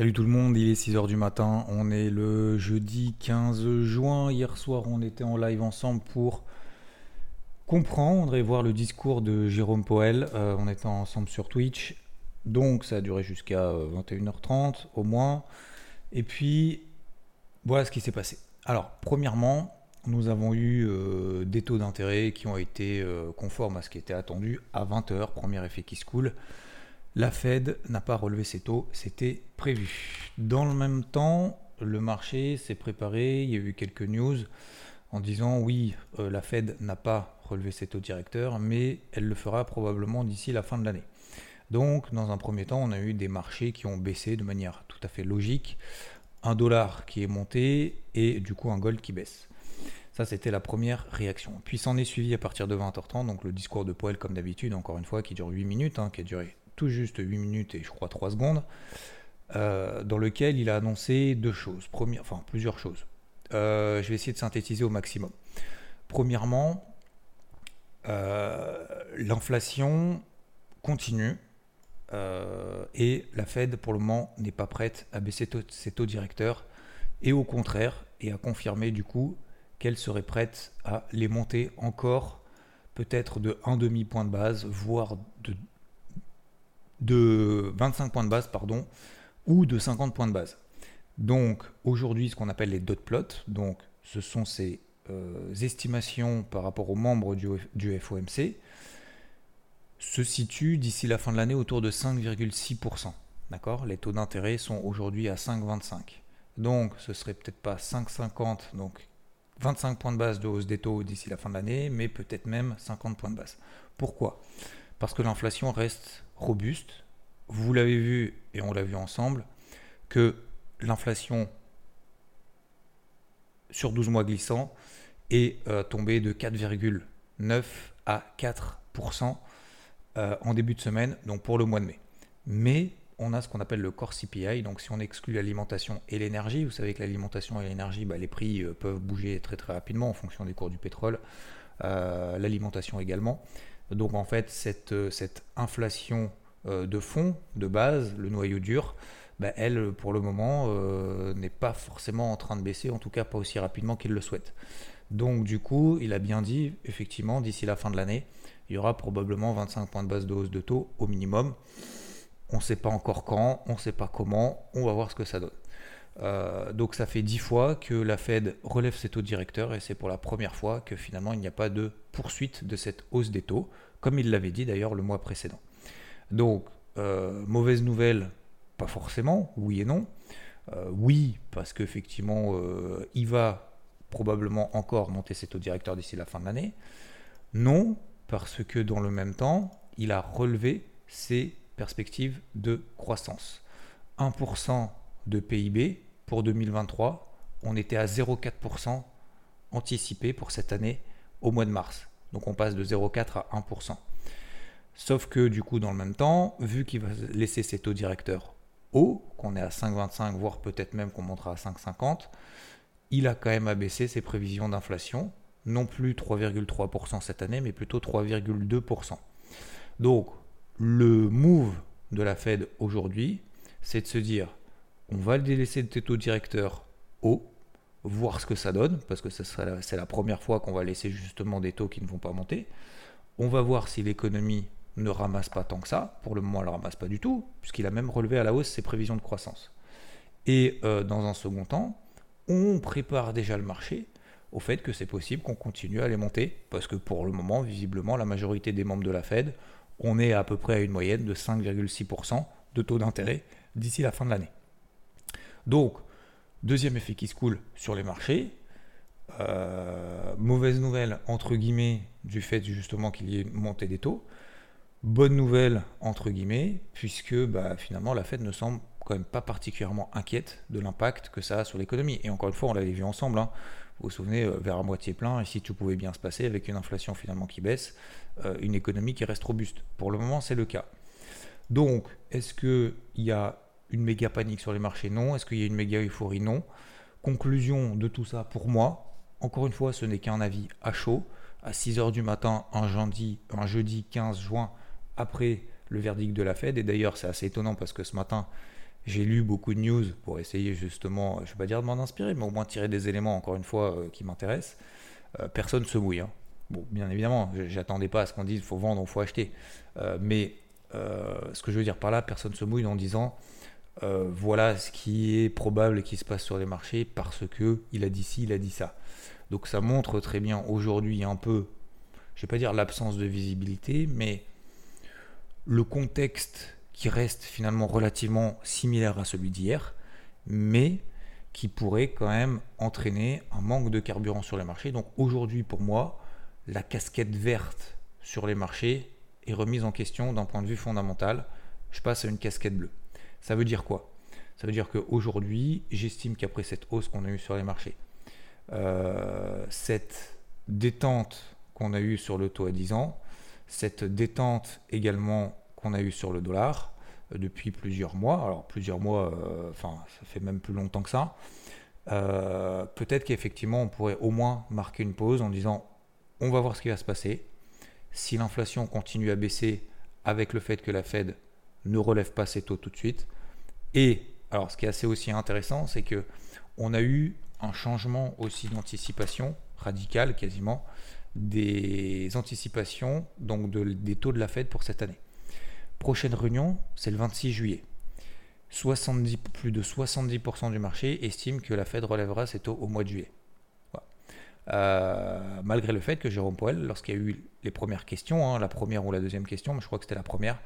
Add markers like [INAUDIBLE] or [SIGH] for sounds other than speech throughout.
Salut tout le monde, il est 6h du matin, on est le jeudi 15 juin. Hier soir, on était en live ensemble pour comprendre et voir le discours de Jérôme Poel. Euh, on était ensemble sur Twitch, donc ça a duré jusqu'à 21h30 euh, au moins. Et puis, voilà ce qui s'est passé. Alors, premièrement, nous avons eu euh, des taux d'intérêt qui ont été conformes à ce qui était attendu à 20h, premier effet qui se coule. La Fed n'a pas relevé ses taux, c'était prévu. Dans le même temps, le marché s'est préparé, il y a eu quelques news en disant oui, euh, la Fed n'a pas relevé ses taux directeurs, mais elle le fera probablement d'ici la fin de l'année. Donc, dans un premier temps, on a eu des marchés qui ont baissé de manière tout à fait logique, un dollar qui est monté et du coup un gold qui baisse. Ça, c'était la première réaction. Puis s'en est suivi à partir de 20h30, donc le discours de Poel, comme d'habitude, encore une fois, qui dure 8 minutes, hein, qui a duré juste 8 minutes et je crois 3 secondes, euh, dans lequel il a annoncé deux choses, première, enfin plusieurs choses. Euh, je vais essayer de synthétiser au maximum. Premièrement, euh, l'inflation continue et la Fed pour le moment n'est pas prête à baisser ses taux directeurs et au contraire et à confirmer du coup qu'elle serait prête à les monter encore peut-être de un demi point de base, voire de de 25 points de base, pardon, ou de 50 points de base. Donc aujourd'hui, ce qu'on appelle les dot plots, donc ce sont ces euh, estimations par rapport aux membres du, FOMC, se situent d'ici la fin de l'année autour de 5,6%. D'accord? Les taux d'intérêt sont aujourd'hui à 5,25. Donc ce serait peut-être pas 5,50, donc 25 points de base de hausse des taux d'ici la fin de l'année, mais peut-être même 50 points de base. Pourquoi? Parce que l'inflation reste robuste. Vous l'avez vu et on l'a vu ensemble que l'inflation sur 12 mois glissants est euh, tombée de 4,9 à 4% euh, en début de semaine, donc pour le mois de mai. Mais on a ce qu'on appelle le core CPI, donc si on exclut l'alimentation et l'énergie, vous savez que l'alimentation et l'énergie, bah, les prix euh, peuvent bouger très très rapidement en fonction des cours du pétrole, l'alimentation également. Donc en fait, cette, euh, inflation euh, de fond, de base, le noyau dur, bah, elle, pour le moment, euh, n'est pas forcément en train de baisser, en tout cas pas aussi rapidement qu'il le souhaite. Donc du coup, il a bien dit, effectivement, d'ici la fin de l'année, il y aura probablement 25 points de base de hausse de taux au minimum. On ne sait pas encore quand, on ne sait pas comment, on va voir ce que ça donne. Euh, donc ça fait dix fois que la Fed relève ses taux directeurs et c'est pour la première fois que finalement il n'y a pas de poursuite de cette hausse des taux, comme il l'avait dit d'ailleurs le mois précédent. Donc, euh, mauvaise nouvelle, pas forcément, oui et non. Euh, oui, parce qu'effectivement, il va probablement encore monter ses taux directeurs d'ici la fin de l'année. Non, parce que dans le même temps, il a relevé ses perspectives de croissance. 1% de PIB pour 2023. On était à 0,4% anticipé pour cette année au mois de mars. Donc on passe de 0,4 à 1%. Sauf que du coup, dans le même temps, vu qu'il va laisser ses taux directeurs hauts, qu'on est à 5,25, voire peut-être même qu'on montera à 5,50, il a quand même abaissé ses prévisions d'inflation, non plus 3,3% cette année, mais plutôt 3,2%. Donc, le move de la Fed aujourd'hui, c'est de se dire, on va le délaisser de taux directeur haut, voir ce que ça donne, parce que c'est la première fois qu'on va laisser justement des taux qui ne vont pas monter. On va voir si l'économie ne ramasse pas tant que ça. Pour le moment, elle ne ramasse pas du tout, puisqu'il a même relevé à la hausse ses prévisions de croissance. Et euh, dans un second temps, on prépare déjà le marché au fait que c'est possible qu'on continue à les monter, parce que pour le moment, visiblement, la majorité des membres de la Fed, on est à peu près à une moyenne de 5,6% de taux d'intérêt d'ici la fin de l'année. Donc, deuxième effet qui se coule sur les marchés. Euh, mauvaise nouvelle, entre guillemets, du fait justement qu'il y ait monté des taux. Bonne nouvelle, entre guillemets, puisque bah, finalement la Fed ne semble quand même pas particulièrement inquiète de l'impact que ça a sur l'économie. Et encore une fois, on l'avait vu ensemble, hein. vous vous souvenez, euh, vers à moitié plein, si tout pouvait bien se passer avec une inflation finalement qui baisse, euh, une économie qui reste robuste. Pour le moment, c'est le cas. Donc, est-ce qu'il y a une méga panique sur les marchés Non. Est-ce qu'il y a une méga euphorie Non. Conclusion de tout ça pour moi, encore une fois, ce n'est qu'un avis à chaud. À 6h du matin, un jeudi, un jeudi 15 juin, après le verdict de la Fed. Et d'ailleurs, c'est assez étonnant parce que ce matin, J'ai lu beaucoup de news pour essayer justement, je ne vais pas dire de m'en inspirer, mais au moins tirer des éléments, encore une fois, euh, qui m'intéressent. Euh, personne ne se mouille. Hein. Bon, bien évidemment, j'attendais pas à ce qu'on dise il faut vendre, il faut acheter. Euh, mais ce que je veux dire par là, personne ne se mouille en disant voilà ce qui est probable qui se passe sur les marchés parce que il a dit ci, il a dit ça. Donc ça montre très bien aujourd'hui un peu, je ne vais pas dire l'absence de visibilité, mais le contexte qui reste finalement relativement similaire à celui d'hier, mais qui pourrait quand même entraîner un manque de carburant sur les marchés. Donc aujourd'hui, pour moi, la casquette verte sur les marchés est remise en question d'un point de vue fondamental. Je passe à une casquette bleue. Ça veut dire quoi? Ça veut dire qu'aujourd'hui, j'estime qu'après cette hausse qu'on a eue sur les marchés, euh, cette détente qu'on a eue sur le taux à 10 ans, cette détente également qu'on a eue sur le dollar euh, depuis plusieurs mois, alors plusieurs mois, euh, enfin ça fait même plus longtemps que ça, peut-être qu'effectivement on pourrait au moins marquer une pause en disant on va voir ce qui va se passer. Si l'inflation continue à baisser avec le fait que la Fed ne relève pas ses taux tout de suite, et alors ce qui est assez aussi intéressant, c'est que on a eu un changement aussi d'anticipation radical quasiment des anticipations donc des taux de la Fed pour cette année. Prochaine réunion, c'est le 26 juillet. 70, plus de 70% du marché estime que la Fed relèvera ses taux au mois de juillet. Euh, malgré le fait que Jérôme Powell, lorsqu'il y a eu les premières questions, hein, la première ou la deuxième question, mais je crois que c'était la première,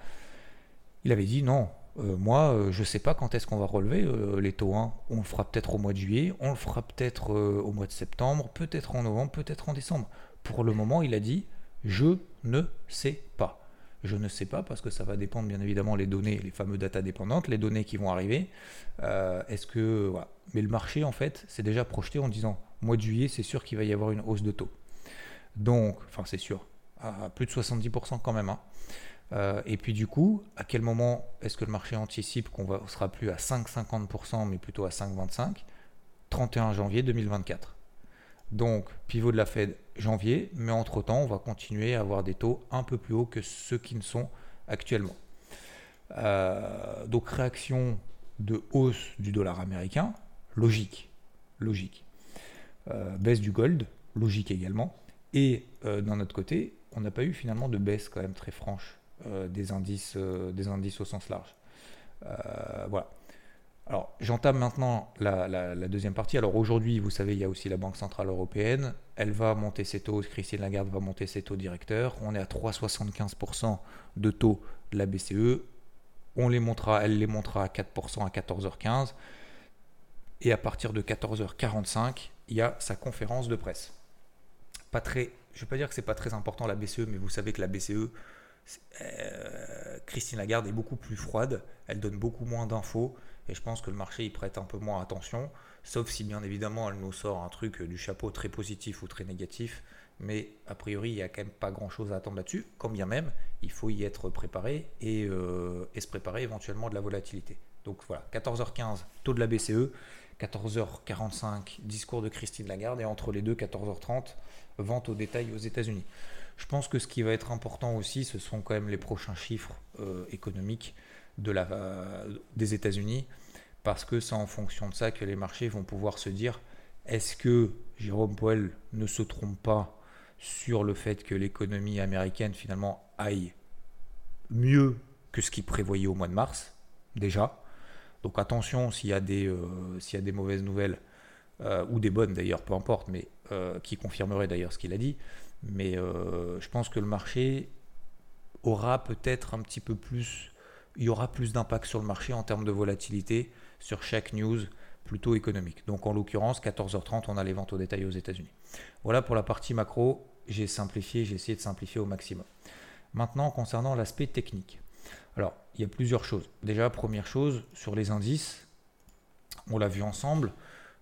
il avait dit non, euh, moi, euh, je ne sais pas quand est-ce qu'on va relever euh, les taux. Hein. On le fera peut-être au mois de juillet, on le fera peut-être au mois de septembre, peut-être en novembre, peut-être en décembre. Pour le moment, il a dit je ne sais pas. Je ne sais pas parce que ça va dépendre bien évidemment les données, les fameux data dépendantes, les données qui vont arriver. Est-ce que Mais le marché en fait, c'est déjà projeté en disant mois de juillet, c'est sûr qu'il va y avoir une hausse de taux. Donc, enfin c'est sûr, à plus de 70% quand même. Hein. Euh, et puis du coup, à quel moment est-ce que le marché anticipe qu'on ne sera plus à 5,50% mais plutôt à 5,25 31 janvier 2024. Donc, pivot de la Fed janvier, mais entre-temps, on va continuer à avoir des taux un peu plus hauts que ceux qui ne sont actuellement. Euh, donc, réaction de hausse du dollar américain, logique. Logique. Euh, baisse du gold, logique également. Et d'un autre côté, on n'a pas eu finalement de baisse quand même très franche des, indices, euh, des indices au sens large. Euh, voilà. Alors, j'entame maintenant la, deuxième partie. Alors, aujourd'hui, vous savez, il y a aussi la Banque Centrale Européenne. Elle va monter ses taux. Christine Lagarde va monter ses taux directeurs. On est à 3,75% de taux de la BCE. Elle les montera à 4% à 14h15. Et à partir de 14h45, il y a sa conférence de presse. Pas très, je ne vais pas dire que c'est pas très important la BCE, mais vous savez que la BCE, euh, Christine Lagarde est beaucoup plus froide, elle donne beaucoup moins d'infos et je pense que le marché y prête un peu moins attention, sauf si bien évidemment elle nous sort un truc du chapeau très positif ou très négatif, mais a priori il n'y a quand même pas grand chose à attendre là-dessus, quand bien même il faut y être préparé et, euh, se préparer éventuellement de la volatilité. Donc voilà, 14h15, taux de la BCE, 14h45, discours de Christine Lagarde et entre les deux, 14h30, vente au détail aux États-Unis. Je pense que ce qui va être important aussi, ce sont quand même les prochains chiffres euh, économiques euh, des États-Unis, parce que c'est en fonction de ça que les marchés vont pouvoir se dire est-ce que Jérôme Powell ne se trompe pas sur le fait que l'économie américaine finalement aille mieux que ce qu'il prévoyait au mois de mars, déjà. Donc attention s'il y, a des, euh, s'il y a des mauvaises nouvelles, ou des bonnes d'ailleurs, peu importe, mais qui confirmeraient d'ailleurs ce qu'il a dit. Mais euh, je pense que le marché aura peut-être un petit peu plus, il y aura plus d'impact sur le marché en termes de volatilité sur chaque news plutôt économique. Donc en l'occurrence, 14h30, on a les ventes au détail aux États-Unis. Voilà pour la partie macro, j'ai simplifié, j'ai essayé de simplifier au maximum. Maintenant, concernant l'aspect technique. Alors, il y a plusieurs choses. Déjà, première chose, sur les indices, on l'a vu ensemble.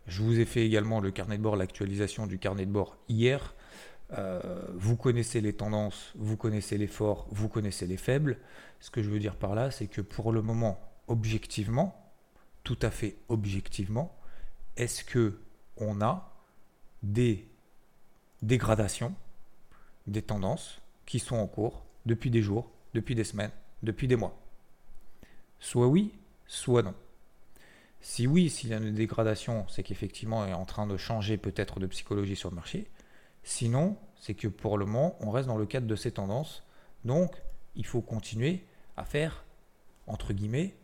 Je vous ai fait également le carnet de bord, l'actualisation du carnet de bord hier. Euh, vous connaissez les tendances, vous connaissez les forts, vous connaissez les faibles. Ce que je veux dire par là, c'est que pour le moment, objectivement, tout à fait objectivement, est-ce que on a des dégradations, des tendances qui sont en cours depuis des jours, depuis des semaines, depuis des mois? Soit oui, soit non. Si oui, s'il y a une dégradation, c'est qu'effectivement, il est en train de changer peut-être de psychologie sur le marché. Sinon, c'est que pour le moment, on reste dans le cadre de ces tendances. Donc, il faut continuer à faire, entre guillemets,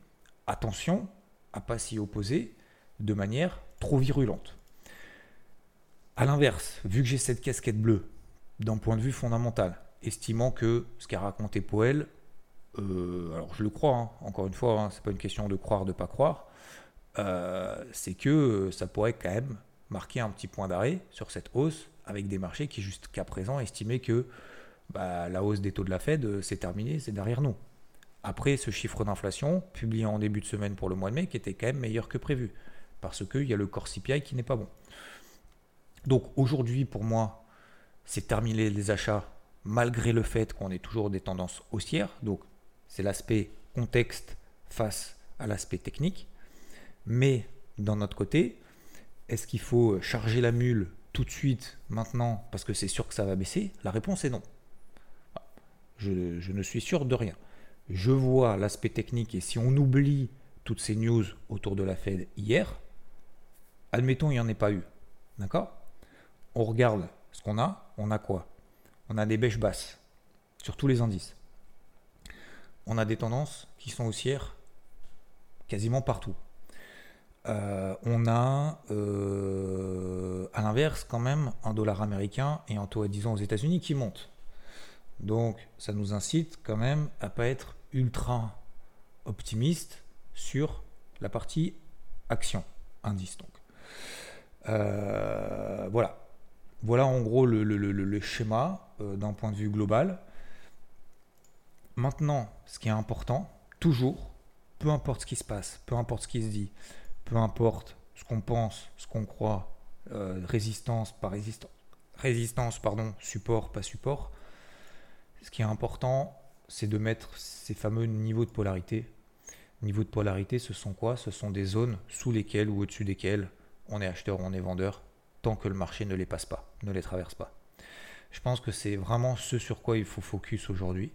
attention à pas s'y opposer de manière trop virulente. A l'inverse, vu que j'ai cette casquette bleue, d'un point de vue fondamental, estimant que ce qu'a raconté Poel, euh, alors je le crois, hein, encore une fois, hein, c'est pas une question de croire, de pas croire, euh, c'est que ça pourrait quand même marquer un petit point d'arrêt sur cette hausse avec des marchés qui jusqu'à présent estimaient que bah, la hausse des taux de la Fed, euh, c'est terminé, c'est derrière nous. Après ce chiffre d'inflation, publié en début de semaine pour le mois de mai, qui était quand même meilleur que prévu, parce qu'il y a le corps CPI qui n'est pas bon. Donc aujourd'hui, pour moi, c'est terminé les achats, malgré le fait qu'on ait toujours des tendances haussières. Donc c'est l'aspect contexte face à l'aspect technique. Mais d'un autre côté, est-ce qu'il faut charger la mule tout de suite, maintenant, parce que c'est sûr que ça va baisser? La réponse est non. Je, ne suis sûr de rien. Je vois l'aspect technique et si on oublie toutes ces news autour de la Fed hier, admettons il n'y en ait pas eu. D'accord? On regarde ce qu'on a. On a quoi? On a des bêches basses sur tous les indices on a des tendances qui sont haussières quasiment partout. Euh, on a euh, à l'inverse quand même un dollar américain et un taux à 10 ans aux États-Unis qui monte. Donc ça nous incite quand même à pas être ultra optimiste sur la partie action indice. Euh, voilà, voilà en gros le schéma d'un point de vue global. Maintenant, ce qui est important, toujours, peu importe ce qui se passe, peu importe ce qui se dit, peu importe ce qu'on pense, ce qu'on croit, euh, résistance par résistance, résistance, pardon, support, pas support, ce qui est important, c'est de mettre ces fameux niveaux de polarité. Niveaux de polarité, ce sont quoi? Ce sont des zones sous lesquelles ou au-dessus desquelles on est acheteur ou on est vendeur, tant que le marché ne les passe pas, ne les traverse pas. Je pense que c'est vraiment ce sur quoi il faut focus aujourd'hui.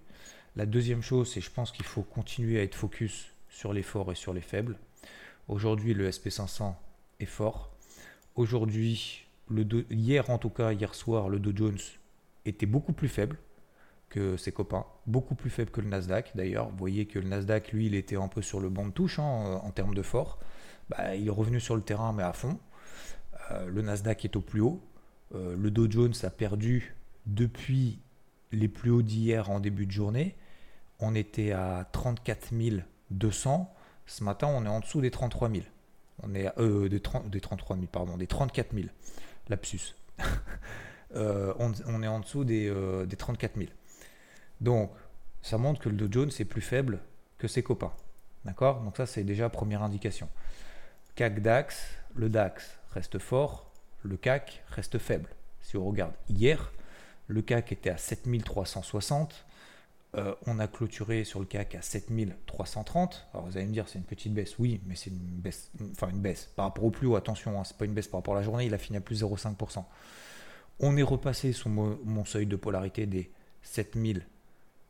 La deuxième chose, c'est je pense qu'il faut continuer à être focus sur les forts et sur les faibles. Aujourd'hui, le SP500 est fort. Aujourd'hui, hier en tout cas, hier soir, le Dow Jones était beaucoup plus faible que ses copains, beaucoup plus faible que le Nasdaq. D'ailleurs, vous voyez que le Nasdaq, lui, il était un peu sur le banc de touche hein, en termes de fort. Bah, il est revenu sur le terrain, mais à fond. Euh, le Nasdaq est au plus haut. Euh, le Dow Jones a perdu depuis les plus hauts d'hier en début de journée on était à 34 200. Ce matin, on est en dessous des 33 000. On est euh, des, 33 000, pardon, des 34 000. Lapsus. [LAUGHS] euh, on, est en dessous des, euh, des 34 000. Donc, ça montre que le Dow Jones est plus faible que ses copains. D'accord? Donc ça, c'est déjà première indication. CAC DAX, le DAX reste fort, le CAC reste faible. Si on regarde hier, le CAC était à 7360, euh, on a clôturé sur le CAC à 7330. Alors vous allez me dire, c'est une petite baisse. Oui, mais c'est une baisse, enfin une baisse par rapport au plus haut. Attention, hein, c'est pas une baisse par rapport à la journée. Il a fini à plus 0,5%. On est repassé sous mon, seuil de polarité des 7000.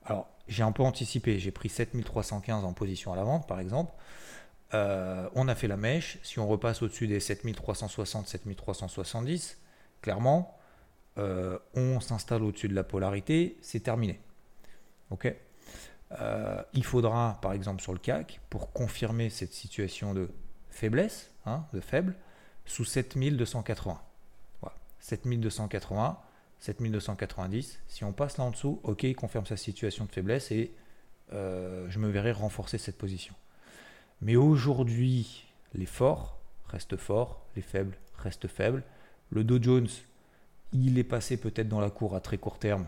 Alors j'ai un peu anticipé. J'ai pris 7315 en position à la vente, par exemple. Euh, on a fait la mèche. Si on repasse au-dessus des 7360, 7370, clairement, euh, on s'installe au-dessus de la polarité. C'est terminé. Ok euh, il faudra, par exemple, sur le CAC, pour confirmer cette situation de faiblesse, hein, de faible, sous 7280. Voilà. 7280, 7290. Si on passe là en dessous, ok, il confirme sa situation de faiblesse et euh, je me verrai renforcer cette position. Mais aujourd'hui, les forts restent forts, les faibles restent faibles. Le Dow Jones, il est passé peut-être dans la cour à très court terme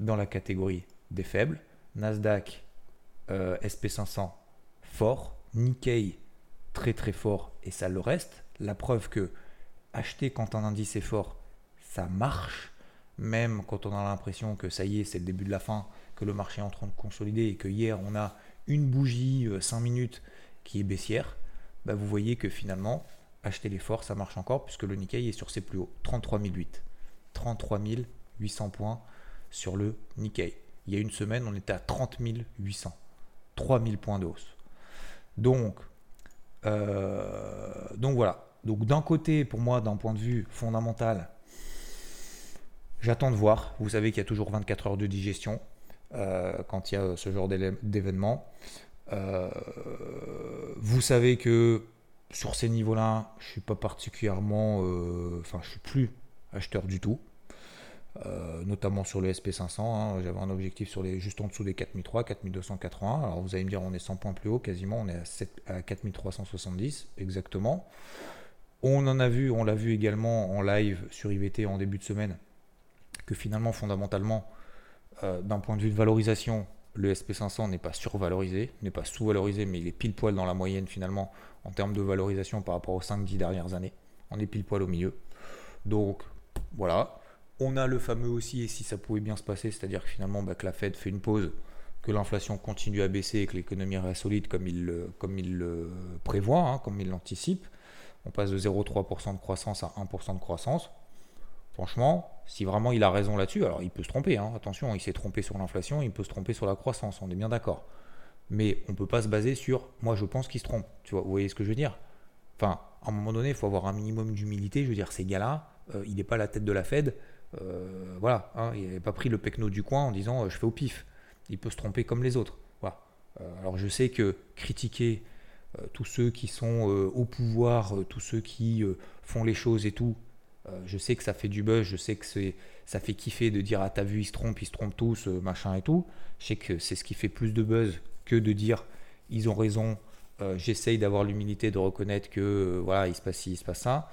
dans la catégorie des faibles. Nasdaq, euh, SP500 fort. Nikkei très très fort et ça le reste. La preuve que acheter quand un indice est fort, ça marche. Même quand on a l'impression que ça y est, c'est le début de la fin, que le marché est en train de consolider et que hier on a une bougie 5 euh, minutes qui est baissière, bah vous voyez que finalement, acheter les forts, ça marche encore puisque le Nikkei est sur ses plus hauts, 33 008. 33 800 points sur le Nikkei. Il y a une semaine, on était à 30 800. 3000 points de hausse. Donc, euh, donc voilà. Donc d'un côté, pour moi, d'un point de vue fondamental, j'attends de voir. Vous savez qu'il y a toujours 24 heures de digestion euh, quand il y a ce genre d'événement. Euh, vous savez que sur ces niveaux-là, je suis pas particulièrement, enfin, je suis plus acheteur du tout. Notamment sur le SP500, hein. j'avais un objectif sur les, juste en dessous des 4003, 4280. Alors vous allez me dire, on est 100 points plus haut, quasiment, on est à, 7, à 4370 exactement. On en a vu, on l'a vu également en live sur IVT en début de semaine, que finalement, fondamentalement, euh, d'un point de vue de valorisation, le SP500 n'est pas survalorisé, n'est pas sous-valorisé, mais il est pile poil dans la moyenne finalement en termes de valorisation par rapport aux 5-10 dernières années. On est pile poil au milieu. Donc voilà. On a le fameux aussi, et si ça pouvait bien se passer, c'est-à-dire que finalement bah, que la Fed fait une pause, que l'inflation continue à baisser et que l'économie reste solide comme il, le prévoit, hein, comme il l'anticipe. On passe de 0,3% de croissance à 1% de croissance. Franchement, si vraiment il a raison là-dessus, alors il peut se tromper, hein. attention, il s'est trompé sur l'inflation, il peut se tromper sur la croissance, on est bien d'accord. Mais on ne peut pas se baser sur moi je pense qu'il se trompe. Tu vois, vous voyez ce que je veux dire? Enfin, à un moment donné, il faut avoir un minimum d'humilité. Je veux dire, ces gars-là, euh, il n'est pas la tête de la Fed. Euh, voilà, hein, il n'avait pas pris le pecno du coin en disant euh, je fais au pif. Il peut se tromper comme les autres. Voilà. alors je sais que critiquer tous ceux qui sont au pouvoir, tous ceux qui font les choses et tout, euh, je sais que ça fait du buzz, je sais que ça fait kiffer de dire ah t'as vu ils se trompent, ils se trompent tous, euh, machin et tout. Je sais que c'est ce qui fait plus de buzz que de dire ils ont raison. Euh, j'essaye d'avoir l'humilité de reconnaître que voilà il se passe ci, il se passe ça,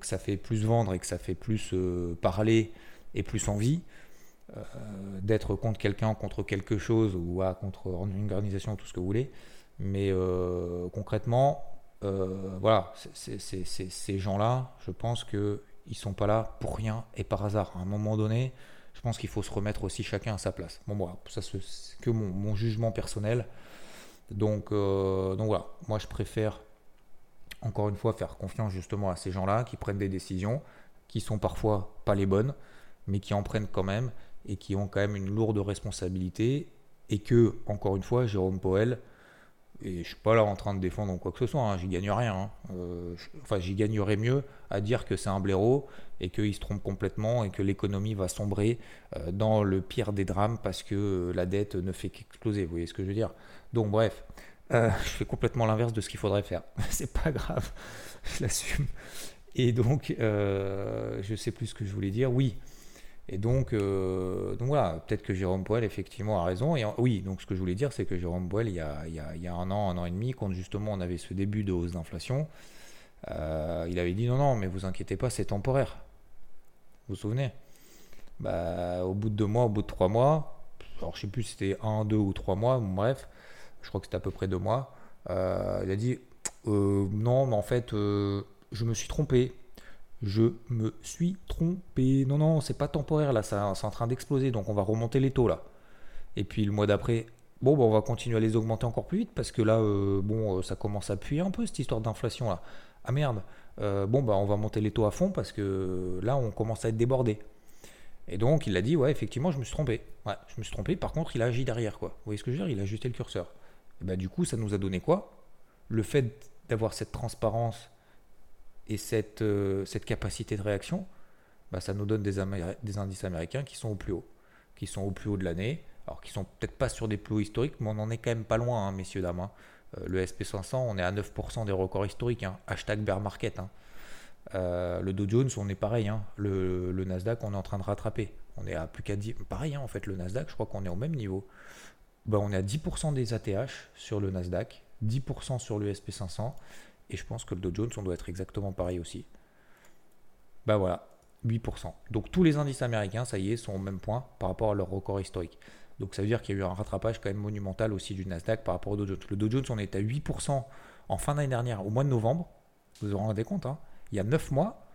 que ça fait plus vendre et que ça fait plus parler et plus envie. d'être contre quelqu'un, contre quelque chose ou contre une organisation, tout ce que vous voulez. Mais concrètement, euh, voilà, ces gens-là, je pense qu'ils ne sont pas là pour rien et par hasard. À un moment donné, je pense qu'il faut se remettre aussi chacun à sa place. Bon, voilà, ça c'est que mon, jugement personnel. Donc, euh, donc voilà, moi je préfère encore une fois faire confiance justement à ces gens-là qui prennent des décisions qui sont parfois pas les bonnes, mais qui en prennent quand même et qui ont quand même une lourde responsabilité et que, encore une fois, Jérôme Poel, et je suis pas là en train de défendre quoi que ce soit, hein, j'y gagne rien. Hein. Euh, enfin, j'y gagnerais mieux à dire que c'est un blaireau et qu'il se trompe complètement et que l'économie va sombrer euh, dans le pire des drames parce que la dette ne fait qu'exploser. Vous voyez ce que je veux dire Donc, bref, euh, je fais complètement l'inverse de ce qu'il faudrait faire. [LAUGHS] c'est pas grave, je l'assume. Et donc, je sais plus ce que je voulais dire. Oui, et donc, euh, donc voilà, peut-être que Jérôme Poel effectivement a raison. Et oui, donc ce que je voulais dire, c'est que Jérôme Poel, il y, a, un an, un an et demi, quand justement on avait ce début de hausse d'inflation, euh, il avait dit non, non, mais vous inquiétez pas, c'est temporaire. Vous vous souvenez? Bah, Au bout de deux mois, au bout de trois mois, alors je sais plus si c'était un, deux ou trois mois, bref, je crois que c'était à peu près deux mois, euh, il a dit non, mais en fait, je me suis trompé je me suis trompé. Non, non, c'est pas temporaire là, c'est en train d'exploser, donc on va remonter les taux là. Et puis le mois d'après, bon, bah, on va continuer à les augmenter encore plus vite parce que là, euh, bon, euh, ça commence à puer un peu cette histoire d'inflation là. Ah merde, euh, bon, bah on va monter les taux à fond parce que là, on commence à être débordé. Et donc il a dit, ouais, effectivement, je me suis trompé. Ouais, je me suis trompé. Par contre, il a agi derrière quoi. Vous voyez ce que je veux dire? Il a ajusté le curseur. Et bah du coup, ça nous a donné quoi? Le fait d'avoir cette transparence et cette, euh, capacité de réaction, bah, ça nous donne des, indices américains qui sont au plus haut, qui sont au plus haut de l'année, alors qui sont peut-être pas sur des plus hauts historiques, mais on en est quand même pas loin, hein, messieurs, dames. Hein. Euh, le SP500, on est à 9% des records historiques, hein. hashtag bear market. Euh, le Dow Jones, on est pareil, le, Nasdaq, on est en train de rattraper. On est à plus qu'à 10%, pareil, en fait, le Nasdaq, je crois qu'on est au même niveau. Bah, on est à 10% des ATH sur le Nasdaq, 10% sur le SP500 et je pense que le Dow Jones, on doit être exactement pareil aussi. Bah voilà, 8%. Donc tous les indices américains, ça y est, sont au même point par rapport à leur record historique. Donc ça veut dire qu'il y a eu un rattrapage quand même monumental aussi du Nasdaq par rapport au Dow Jones. Le Dow Jones, on est à 8% en fin d'année dernière, au mois de novembre. Vous vous rendez compte, hein il y a 9 mois,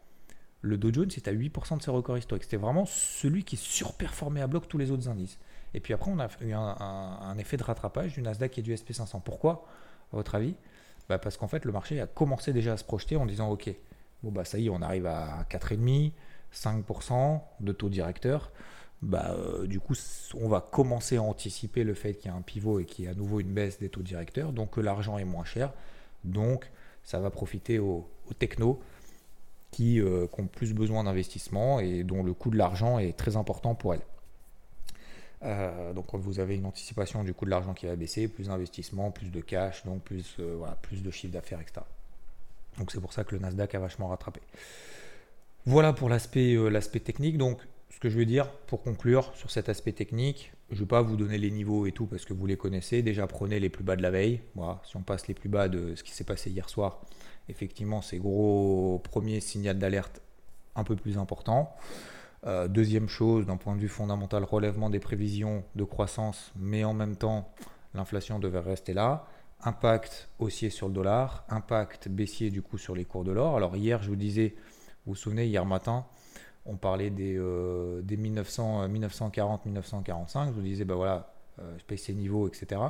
le Dow Jones est à 8% de ses records historiques. C'était vraiment celui qui surperformait à bloc tous les autres indices. Et puis après, on a eu un, effet de rattrapage du Nasdaq et du SP500. Pourquoi, à votre avis? Bah, parce qu'en fait, le marché a commencé déjà à se projeter en disant Ok, bon, bah ça y est, on arrive à 4,5%, 5% de taux directeur. Bah, euh, du coup, on va commencer à anticiper le fait qu'il y a un pivot et qu'il y a à nouveau une baisse des taux directeurs, donc que l'argent est moins cher. Donc, ça va profiter aux, technos qui, euh, qui, ont plus besoin d'investissement et dont le coût de l'argent est très important pour elles. Euh, donc vous avez une anticipation du coût de l'argent qui va baisser, plus d'investissement, plus de cash, donc plus, euh, voilà, plus de chiffre d'affaires, etc. Donc c'est pour ça que le Nasdaq a vachement rattrapé. Voilà pour l'aspect euh, l'aspect technique. Donc ce que je veux dire pour conclure sur cet aspect technique, je ne vais pas vous donner les niveaux et tout parce que vous les connaissez. Déjà prenez les plus bas de la veille. Voilà, si on passe les plus bas de ce qui s'est passé hier soir, effectivement c'est gros premier signal d'alerte un peu plus important. Euh, deuxième chose, d'un point de vue fondamental, relèvement des prévisions de croissance, mais en même temps, l'inflation devait rester là. Impact haussier sur le dollar, impact baissier du coup sur les cours de l'or. Alors hier, je vous disais, vous vous souvenez, hier matin, on parlait des, euh, des 1900, 1940, 1945. Je vous disais, ben voilà, euh, je ces niveaux, etc.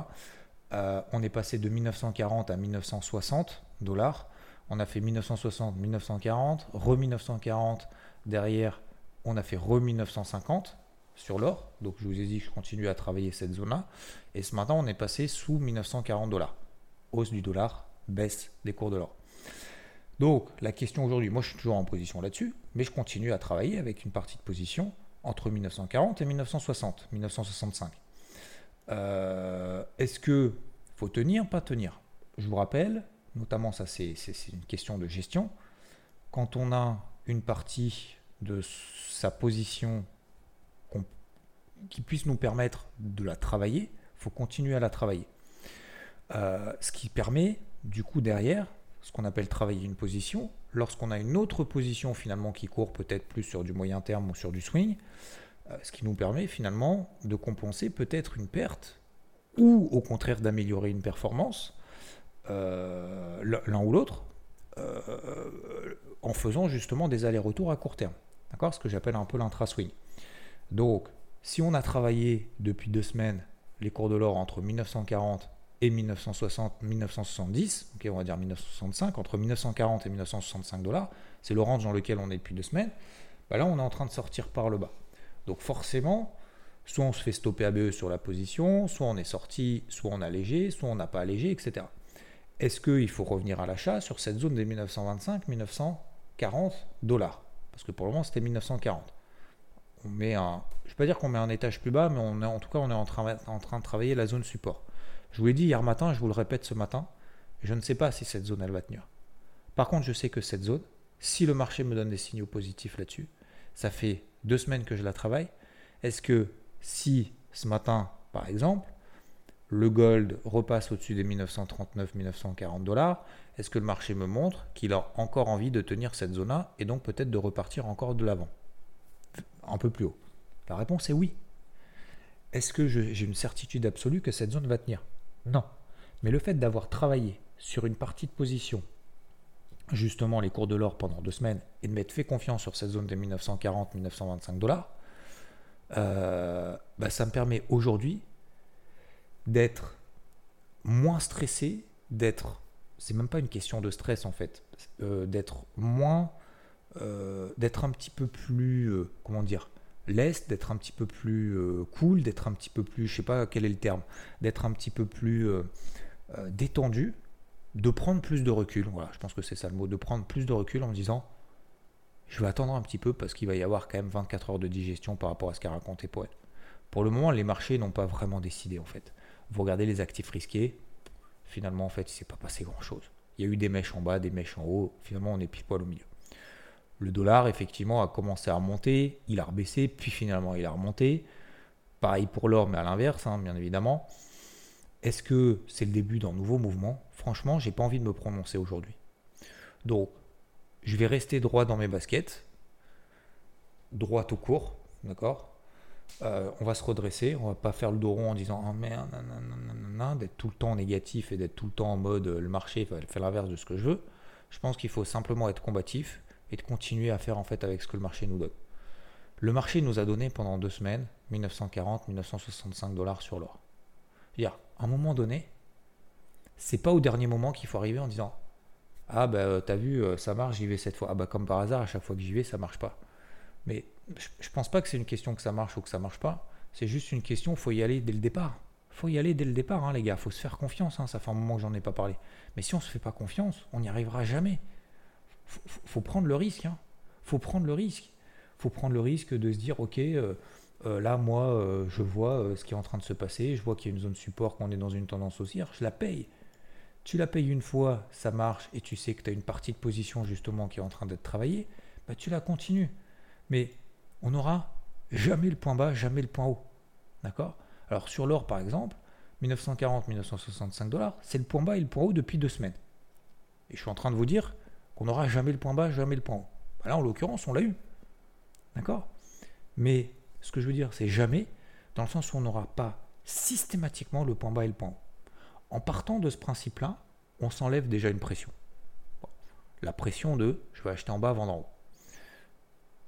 on est passé de 1940 à 1960 dollars. On a fait 1960, 1940, re 1940 derrière on a fait re 1950 sur l'or. Donc je vous ai dit que je continue à travailler cette zone-là. Et ce matin, on est passé sous 1940 dollars. Hausse du dollar, baisse des cours de l'or. Donc la question aujourd'hui, moi je suis toujours en position là-dessus, mais je continue à travailler avec une partie de position entre 1940 et 1960, 1965. Euh, est-ce que faut tenir, pas tenir? Je vous rappelle, notamment ça c'est une question de gestion, quand on a une partie de sa position qui puisse nous permettre de la travailler, il faut continuer à la travailler. Euh, ce qui permet, du coup, derrière, ce qu'on appelle travailler une position, lorsqu'on a une autre position finalement qui court peut-être plus sur du moyen terme ou sur du swing, euh, ce qui nous permet finalement de compenser peut-être une perte ou au contraire d'améliorer une performance, euh, l'un ou l'autre, en faisant justement des allers-retours à court terme. D'accord? Ce que j'appelle un peu l'intra-swing. Donc, si on a travaillé depuis deux semaines les cours de l'or entre 1940 et 1960, 1970, ok, on va dire 1965, entre 1940 et 1965 dollars, c'est le range dans lequel on est depuis deux semaines, bah là on est en train de sortir par le bas. Donc forcément, soit on se fait stopper ABE sur la position, soit on est sorti, soit on a allégé, soit on n'a pas allégé, etc. Est-ce qu'il faut revenir à l'achat sur cette zone des 1925-1940 dollars? Parce que pour le moment, c'était 1940. On met un, je ne vais pas dire qu'on met un étage plus bas, mais en tout cas, on est en train, en train de travailler la zone support. Je vous l'ai dit hier matin, je vous le répète ce matin, je ne sais pas si cette zone, elle va tenir. Par contre, je sais que cette zone, si le marché me donne des signaux positifs là-dessus, ça fait deux semaines que je la travaille. Est-ce que si ce matin, par exemple, le gold repasse au-dessus des 1939-1940 dollars, est-ce que le marché me montre qu'il a encore envie de tenir cette zone-là et donc peut-être de repartir encore de l'avant? Un peu plus haut. La réponse est oui. Est-ce que j'ai une certitude absolue que cette zone va tenir? Non. Mais le fait d'avoir travaillé sur une partie de position, justement les cours de l'or pendant deux semaines, et de m'être fait confiance sur cette zone des 1940-1925 dollars, euh, bah, ça me permet aujourd'hui d'être moins stressé, d'être c'est même pas une question de stress en fait, euh, d'être moins, euh, d'être un petit peu plus, euh, comment dire, leste, d'être un petit peu plus cool, d'être un petit peu plus, je sais pas quel est le terme, d'être un petit peu plus détendu, de prendre plus de recul. Voilà, je pense que c'est ça le mot, de prendre plus de recul en me disant, je vais attendre un petit peu parce qu'il va y avoir quand même 24 heures de digestion par rapport à ce qu'a raconté Poet. Pour le moment, les marchés n'ont pas vraiment décidé en fait. Vous regardez les actifs risqués, finalement, en fait, il s'est pas passé grand-chose. Il y a eu des mèches en bas, des mèches en haut. Finalement, on est pile poil au milieu. Le dollar, effectivement, a commencé à remonter. Il a rebaissé, puis finalement, il a remonté. Pareil pour l'or, mais à l'inverse, hein, bien évidemment. Est-ce que c'est le début d'un nouveau mouvement? Franchement, j'ai pas envie de me prononcer aujourd'hui. Donc, je vais rester droit dans mes baskets, droit au court, d'accord? Euh, on va se redresser, on va pas faire le dos rond en disant oh merde, d'être tout le temps négatif et d'être tout le temps en mode le marché fait l'inverse de ce que je veux. Je pense qu'il faut simplement être combatif et de continuer à faire en fait avec ce que le marché nous donne. Le marché nous a donné pendant deux semaines 1940, 1965 dollars sur l'or. à un moment donné, c'est pas au dernier moment qu'il faut arriver en disant ah bah t'as vu euh, ça marche j'y vais cette fois ah bah comme par hasard à chaque fois que j'y vais ça marche pas mais je, pense pas que c'est une question que ça marche ou que ça marche pas. C'est juste une question, faut y aller dès le départ. faut y aller dès le départ, hein, les gars. faut se faire confiance. Hein. Ça fait un moment que j'en ai pas parlé. Mais si on se fait pas confiance, on n'y arrivera jamais. Faut, faut, prendre le risque. Hein. faut prendre le risque. faut prendre le risque de se dire, ok, euh, euh, là, moi, euh, je vois ce qui est en train de se passer. Je vois qu'il y a une zone support, qu'on est dans une tendance haussière. Je la paye. Tu la payes une fois, ça marche, et tu sais que tu as une partie de position justement qui est en train d'être travaillée, bah, tu la continues. Mais on n'aura jamais le point bas, jamais le point haut. D'accord? Alors sur l'or par exemple, 1940-1965 dollars, c'est le point bas et le point haut depuis deux semaines. Et je suis en train de vous dire qu'on n'aura jamais le point bas, jamais le point haut. Bah là en l'occurrence, on l'a eu. D'accord? Mais ce que je veux dire, c'est jamais, dans le sens où on n'aura pas systématiquement le point bas et le point haut. En partant de ce principe-là, on s'enlève déjà une pression. La pression de je vais acheter en bas, vendre en haut.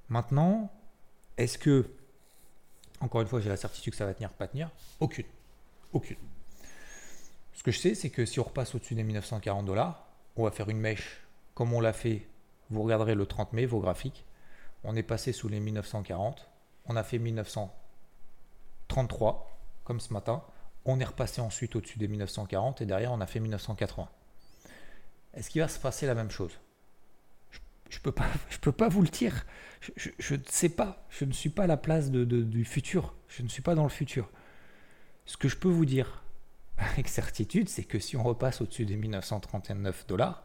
Maintenant, est-ce que encore une fois, j'ai la certitude que ça va tenir, pas tenir? Aucune. Aucune. Ce que je sais, c'est que si on repasse au-dessus des 1940 dollars, on va faire une mèche comme on l'a fait. Vous regarderez le 30 mai, vos graphiques. On est passé sous les 1940. On a fait 1933, comme ce matin. On est repassé ensuite au-dessus des 1940 et derrière, on a fait 1980. Est-ce qu'il va se passer la même chose? Je peux pas, je peux pas vous le dire. Je, ne sais pas. Je ne suis pas à la place de, du futur. Je ne suis pas dans le futur. Ce que je peux vous dire avec certitude, c'est que si on repasse au-dessus des 1939 dollars,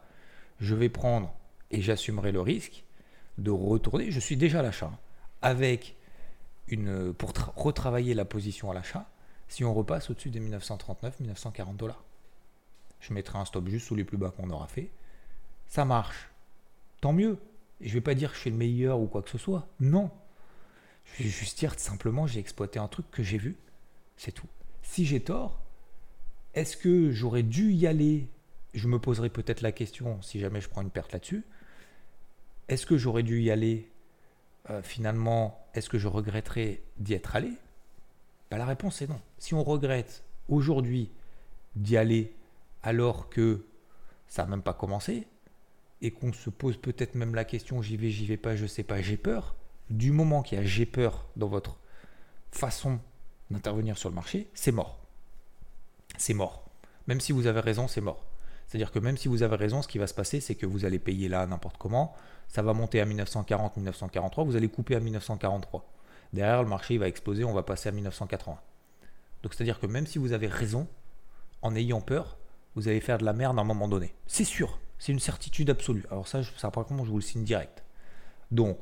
je vais prendre et j'assumerai le risque de retourner. Je suis déjà à l'achat hein, avec une pour retravailler la position à l'achat. Si on repasse au-dessus des 1939-1940 dollars, je mettrai un stop juste sous les plus bas qu'on aura fait. Ça marche tant mieux. je ne vais pas dire que je suis le meilleur ou quoi que ce soit. Non. Je vais juste dire simplement j'ai exploité un truc que j'ai vu. C'est tout. Si j'ai tort, est-ce que j'aurais dû y aller? Je me poserai peut-être la question si jamais je prends une perte là-dessus. Est-ce que j'aurais dû y aller? Euh, finalement Est-ce que je regretterais d'y être allé? Bah, La réponse est non. Si on regrette aujourd'hui d'y aller alors que ça n'a même pas commencé, et qu'on se pose peut-être même la question j'y vais, j'y vais pas, je sais pas, j'ai peur, du moment qu'il y a j'ai peur dans votre façon d'intervenir sur le marché, c'est mort. C'est mort. Même si vous avez raison, c'est mort. C'est-à-dire que même si vous avez raison, ce qui va se passer, c'est que vous allez payer là n'importe comment, ça va monter à 1940, 1943, vous allez couper à 1943. Derrière, le marché va exploser, on va passer à 1980. Donc c'est-à-dire que même si vous avez raison, en ayant peur, vous allez faire de la merde à un moment donné. C'est sûr. C'est une certitude absolue. Alors ça, ça par contre, je vous le signe direct. Donc,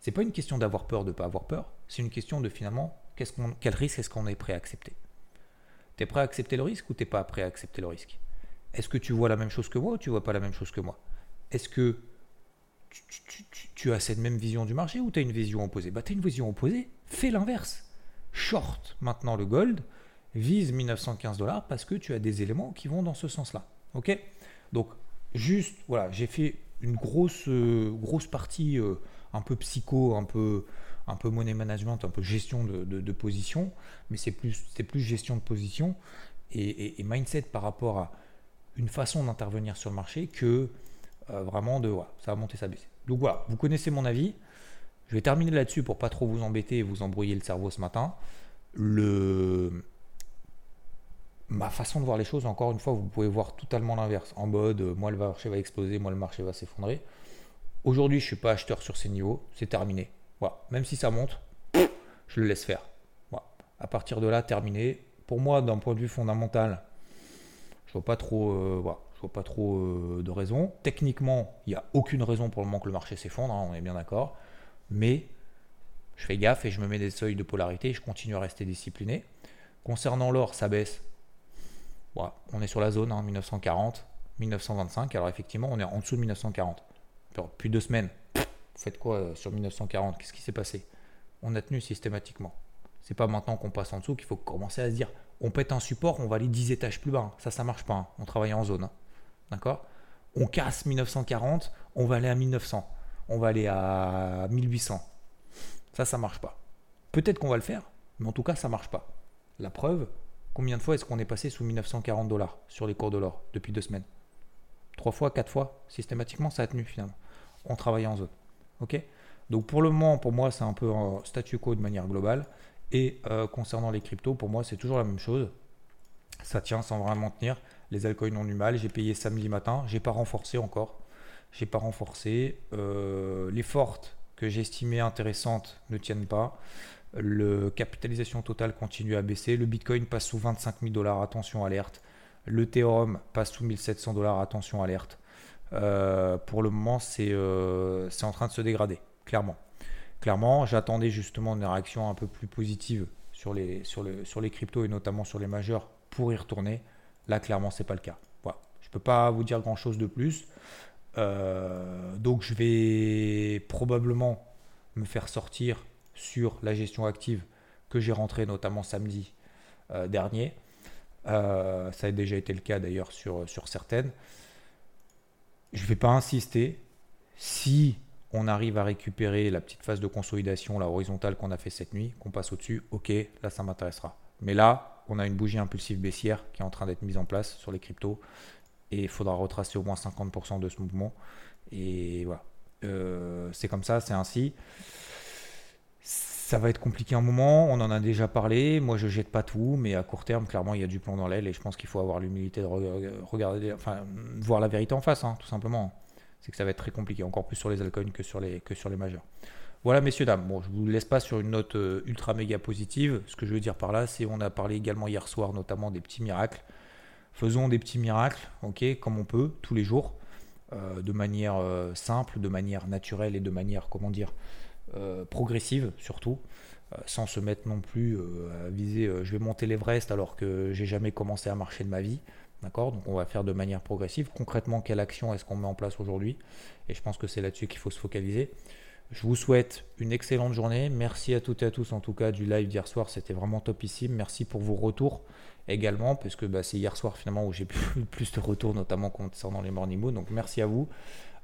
c'est pas une question d'avoir peur de pas avoir peur, c'est une question de finalement quel risque est-ce qu'on est prêt à accepter? Tu es prêt à accepter le risque ou t'es pas prêt à accepter le risque? Est-ce que tu vois la même chose que moi ou tu vois pas la même chose que moi? Est-ce que tu, as cette même vision du marché ou tu as une vision opposée? Bah tu as une vision opposée, fais l'inverse. Short maintenant le gold, vise 1915 dollars parce que tu as des éléments qui vont dans ce sens-là. Ok? Donc juste, voilà, j'ai fait une grosse, euh, grosse partie euh, un peu psycho, un peu, un money management, un peu gestion de, position, mais c'est plus, plus gestion de position et, mindset par rapport à une façon d'intervenir sur le marché que euh, vraiment de voilà, ça va monter, ça va baisser. Donc voilà, vous connaissez mon avis. Je vais terminer là-dessus pour pas trop vous embêter et vous embrouiller le cerveau ce matin. Le, ma façon de voir les choses, encore une fois, vous pouvez voir totalement l'inverse. En mode, euh, moi le marché va exploser, moi le marché va s'effondrer. Aujourd'hui, je ne suis pas acheteur sur ces niveaux, c'est terminé. Même si ça monte, je le laisse faire. À partir de là, terminé. Pour moi, d'un point de vue fondamental, je vois pas trop, euh, vois pas trop euh, de raison. Techniquement, il n'y a aucune raison pour le moment que le marché s'effondre, hein, on est bien d'accord. Mais je fais gaffe et je me mets des seuils de polarité et je continue à rester discipliné. Concernant l'or, ça baisse on est sur la zone, 1940, hein, 1925. Alors effectivement, on est en dessous de 1940. depuis deux semaines, vous faites quoi euh, sur 1940 Qu'est-ce qui s'est passé? On a tenu systématiquement. C'est pas maintenant qu'on passe en dessous qu'il faut commencer à se dire on pète un support, on va aller 10 étages plus bas. Ça, ça marche pas. Hein. On travaille en zone. Hein. D'accord? On casse 1940, on va aller à 1900. On va aller à 1800. Ça, ça marche pas. Peut-être qu'on va le faire, mais en tout cas, ça marche pas. La preuve, Combien de fois est-ce qu'on est passé sous 1940 dollars sur les cours de l'or depuis deux semaines? Trois fois, quatre fois Systématiquement, ça a tenu finalement. On travaille en zone. Ok? Donc pour le moment, pour moi, c'est un peu un statu quo de manière globale. Et euh, concernant les cryptos, pour moi, c'est toujours la même chose. Ça tient sans vraiment tenir. Les altcoins ont du mal. J'ai payé samedi matin. J'ai pas renforcé encore. J'ai pas renforcé. Euh, les fortes que j'estimais intéressantes ne tiennent pas. Le capitalisation totale continue à baisser. Le Bitcoin passe sous 25 000 dollars. Attention, alerte. L'Ethereum passe sous 1700 dollars. Attention, alerte. Euh, pour le moment, euh, c'est en train de se dégrader, clairement. Clairement, j'attendais justement une réaction un peu plus positive sur les, sur, le, sur les cryptos et notamment sur les majeurs pour y retourner. Là, clairement, c'est pas le cas. Voilà. Je ne peux pas vous dire grand chose de plus. Euh, donc, je vais probablement me faire sortir sur la gestion active que j'ai rentré notamment samedi dernier. ça a déjà été le cas d'ailleurs sur, sur certaines. Je ne vais pas insister. Si on arrive à récupérer la petite phase de consolidation, la horizontale qu'on a fait cette nuit, qu'on passe au-dessus, ok, là ça m'intéressera. Mais là, on a une bougie impulsive baissière qui est en train d'être mise en place sur les cryptos et il faudra retracer au moins 50% de ce mouvement. Et voilà. Euh, c'est comme ça, c'est ainsi. Ça va être compliqué un moment, on en a déjà parlé. Moi, je jette pas tout, mais à court terme, clairement, il y a du plomb dans l'aile et je pense qu'il faut avoir l'humilité de regarder, enfin, voir la vérité en face, hein, tout simplement. C'est que ça va être très compliqué, encore plus sur les altcoins que sur les, que sur les majeurs. Voilà, messieurs, dames. Bon, je vous laisse pas sur une note euh, ultra méga positive. Ce que je veux dire par là, c'est on a parlé également hier soir, notamment des petits miracles. Faisons des petits miracles, ok, comme on peut, tous les jours, euh, de manière euh, simple, de manière naturelle et de manière, comment dire, euh, progressive surtout, euh, sans se mettre non plus euh, à viser je vais monter l'Everest alors que j'ai jamais commencé à marcher de ma vie. D'accord? Donc on va faire de manière progressive. Concrètement, quelle action est-ce qu'on met en place aujourd'hui? Et je pense que c'est là-dessus qu'il faut se focaliser. Je vous souhaite une excellente journée. Merci à toutes et à tous en tout cas du live d'hier soir. C'était vraiment topissime. Merci pour vos retours également, puisque bah, c'est hier soir finalement où j'ai plus, [LAUGHS] plus de retours, notamment concernant les morning moon. Donc merci à vous.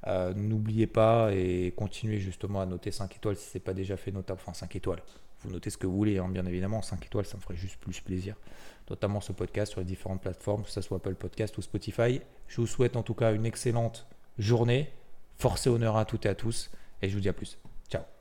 Euh, n'oubliez pas et continuez justement à noter 5 étoiles si ce n'est pas déjà fait notable. Enfin 5 étoiles. Vous notez ce que vous voulez, hein, bien évidemment. 5 étoiles, ça me ferait juste plus plaisir. Notamment ce podcast sur les différentes plateformes, que ce soit Apple Podcast ou Spotify. Je vous souhaite en tout cas une excellente journée. Forcez honneur à toutes et à tous. Et je vous dis à plus. Ciao